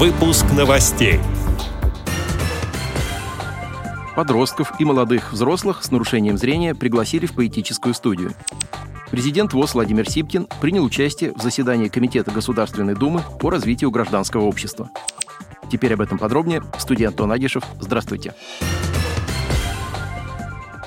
Выпуск новостей. Подростков и молодых взрослых с нарушением зрения пригласили в поэтическую студию. Президент ВОЗ Владимир Сипкин принял участие в заседании Комитета Государственной Думы по развитию гражданского общества. Теперь об этом подробнее. Студия Антон Агишев. Здравствуйте.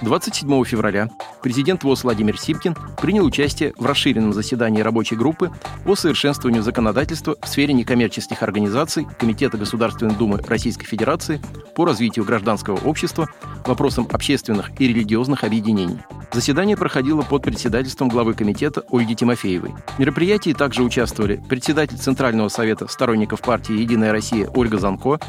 27 февраля президент ВОЗ Владимир Сипкин принял участие в расширенном заседании рабочей группы по совершенствованию законодательства в сфере некоммерческих организаций Комитета Государственной Думы Российской Федерации по развитию гражданского общества, вопросам общественных и религиозных объединений. Заседание проходило под председательством главы комитета Ольги Тимофеевой. В мероприятии также участвовали председатель Центрального совета сторонников партии «Единая Россия» Ольга Занко,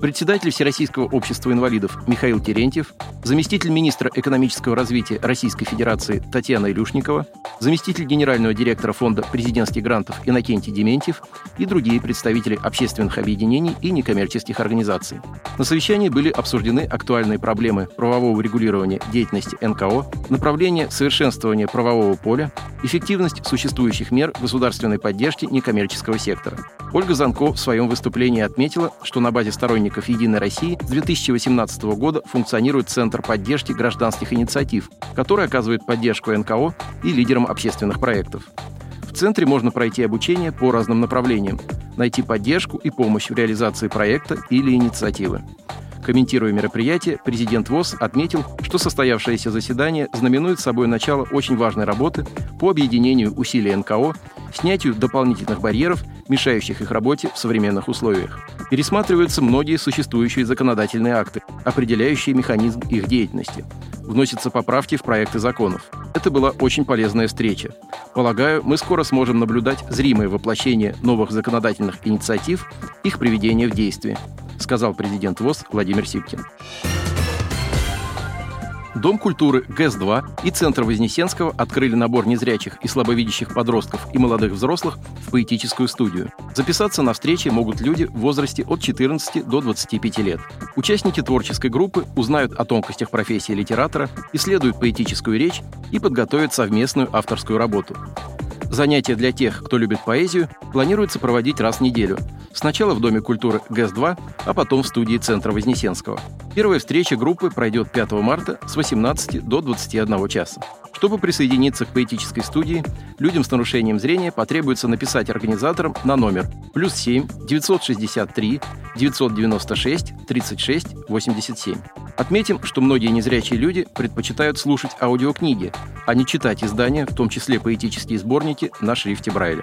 председатель Всероссийского общества инвалидов Михаил Терентьев, заместитель министра экономического развития Российской Федерации Татьяна Илюшникова, заместитель генерального директора Фонда президентских грантов Иннокентий Дементьев и другие представители общественных объединений и некоммерческих организаций. На совещании были обсуждены актуальные проблемы правового регулирования деятельности НКО, направление совершенствования правового поля, эффективность существующих мер государственной поддержки некоммерческого сектора. Ольга Занко в своем выступлении отметила, что на базе сторонников «Единой России» с 2018 года функционирует Центр поддержки гражданских инициатив, который оказывает поддержку НКО и лидерам общественных проектов. В центре можно пройти обучение по разным направлениям, найти поддержку и помощь в реализации проекта или инициативы. Комментируя мероприятие, президент ВОЗ отметил, что состоявшееся заседание знаменует собой начало очень важной работы по объединению усилий НКО, снятию дополнительных барьеров, мешающих их работе в современных условиях. Пересматриваются многие существующие законодательные акты, определяющие механизм их деятельности. Вносятся поправки в проекты законов. Это была очень полезная встреча. Полагаю, мы скоро сможем наблюдать зримое воплощение новых законодательных инициатив, их приведение в действие сказал президент ВОЗ Владимир Сипкин. Дом культуры ГЭС-2 и Центр Вознесенского открыли набор незрячих и слабовидящих подростков и молодых взрослых в поэтическую студию. Записаться на встречи могут люди в возрасте от 14 до 25 лет. Участники творческой группы узнают о тонкостях профессии литератора, исследуют поэтическую речь и подготовят совместную авторскую работу. Занятия для тех, кто любит поэзию, планируется проводить раз в неделю. Сначала в Доме культуры ГЭС-2, а потом в студии Центра Вознесенского. Первая встреча группы пройдет 5 марта с 18 до 21 часа. Чтобы присоединиться к поэтической студии, людям с нарушением зрения потребуется написать организаторам на номер плюс 7 963 996 36 87. Отметим, что многие незрячие люди предпочитают слушать аудиокниги, а не читать издания, в том числе поэтические сборники на шрифте Брайля.